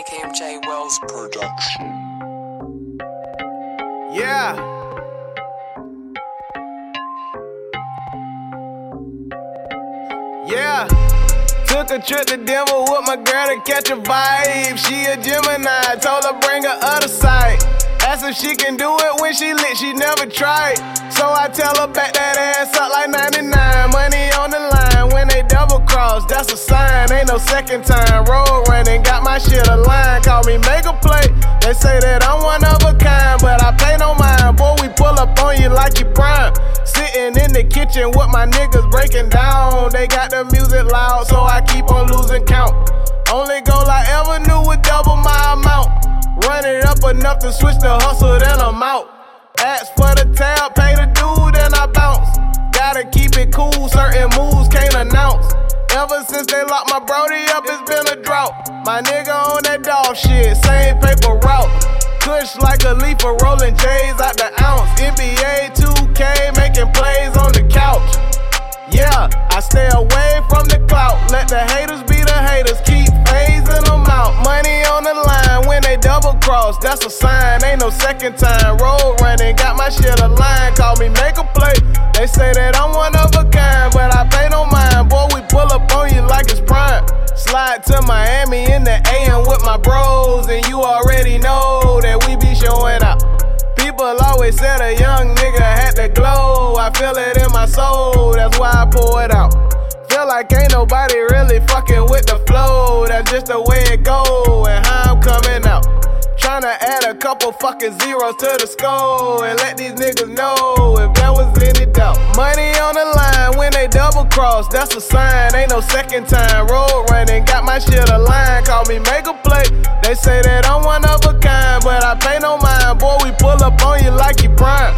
AKMJ Wells production. Yeah. Yeah. Took a trip to Denver with my girl to catch a vibe. She a Gemini, told her bring her other side. Asked if she can do it when she lit, she never tried. So I tell her back that ass up like cross, that's a sign. Ain't no second time. Road running, got my shit aligned. Call me mega play. They say that I'm one of a kind, but I pay no mind. Boy, we pull up on you like you prime. Sitting in the kitchen with my niggas breaking down. They got the music loud, so I keep on losing count. Only goal I ever knew was double my amount. Run it up enough to switch the hustle, then I'm out. Ask for the tab, pay the dude, then I bounce. Gotta keep it cool, certain moves. Ever since they locked my Brody up, it's been a drought. My nigga on that dog shit, same paper route. Kush like a leaf of rolling J's out the ounce. NBA 2K making plays on the couch. Yeah, I stay away from the clout. Let the haters be the haters, keep phasing them out. Money on the line when they double cross, that's a sign. Ain't no second time. Road running, got my shit aligned. Call me make a Miami in the AM with my bros, and you already know that we be showing out. People always said a young nigga had to glow. I feel it in my soul, that's why I pour it out. Feel like ain't nobody really fucking with the flow. That's just the way it go and how I'm coming out. Tryna add a couple fucking zeros to the score and let these niggas know if there was any doubt. Money on the line when they double cross, that's a sign. Ain't no second time. Got my shit aligned. Call me make a play. They say that I'm one of a kind, but I pay no mind. Boy, we pull up on you like you prime.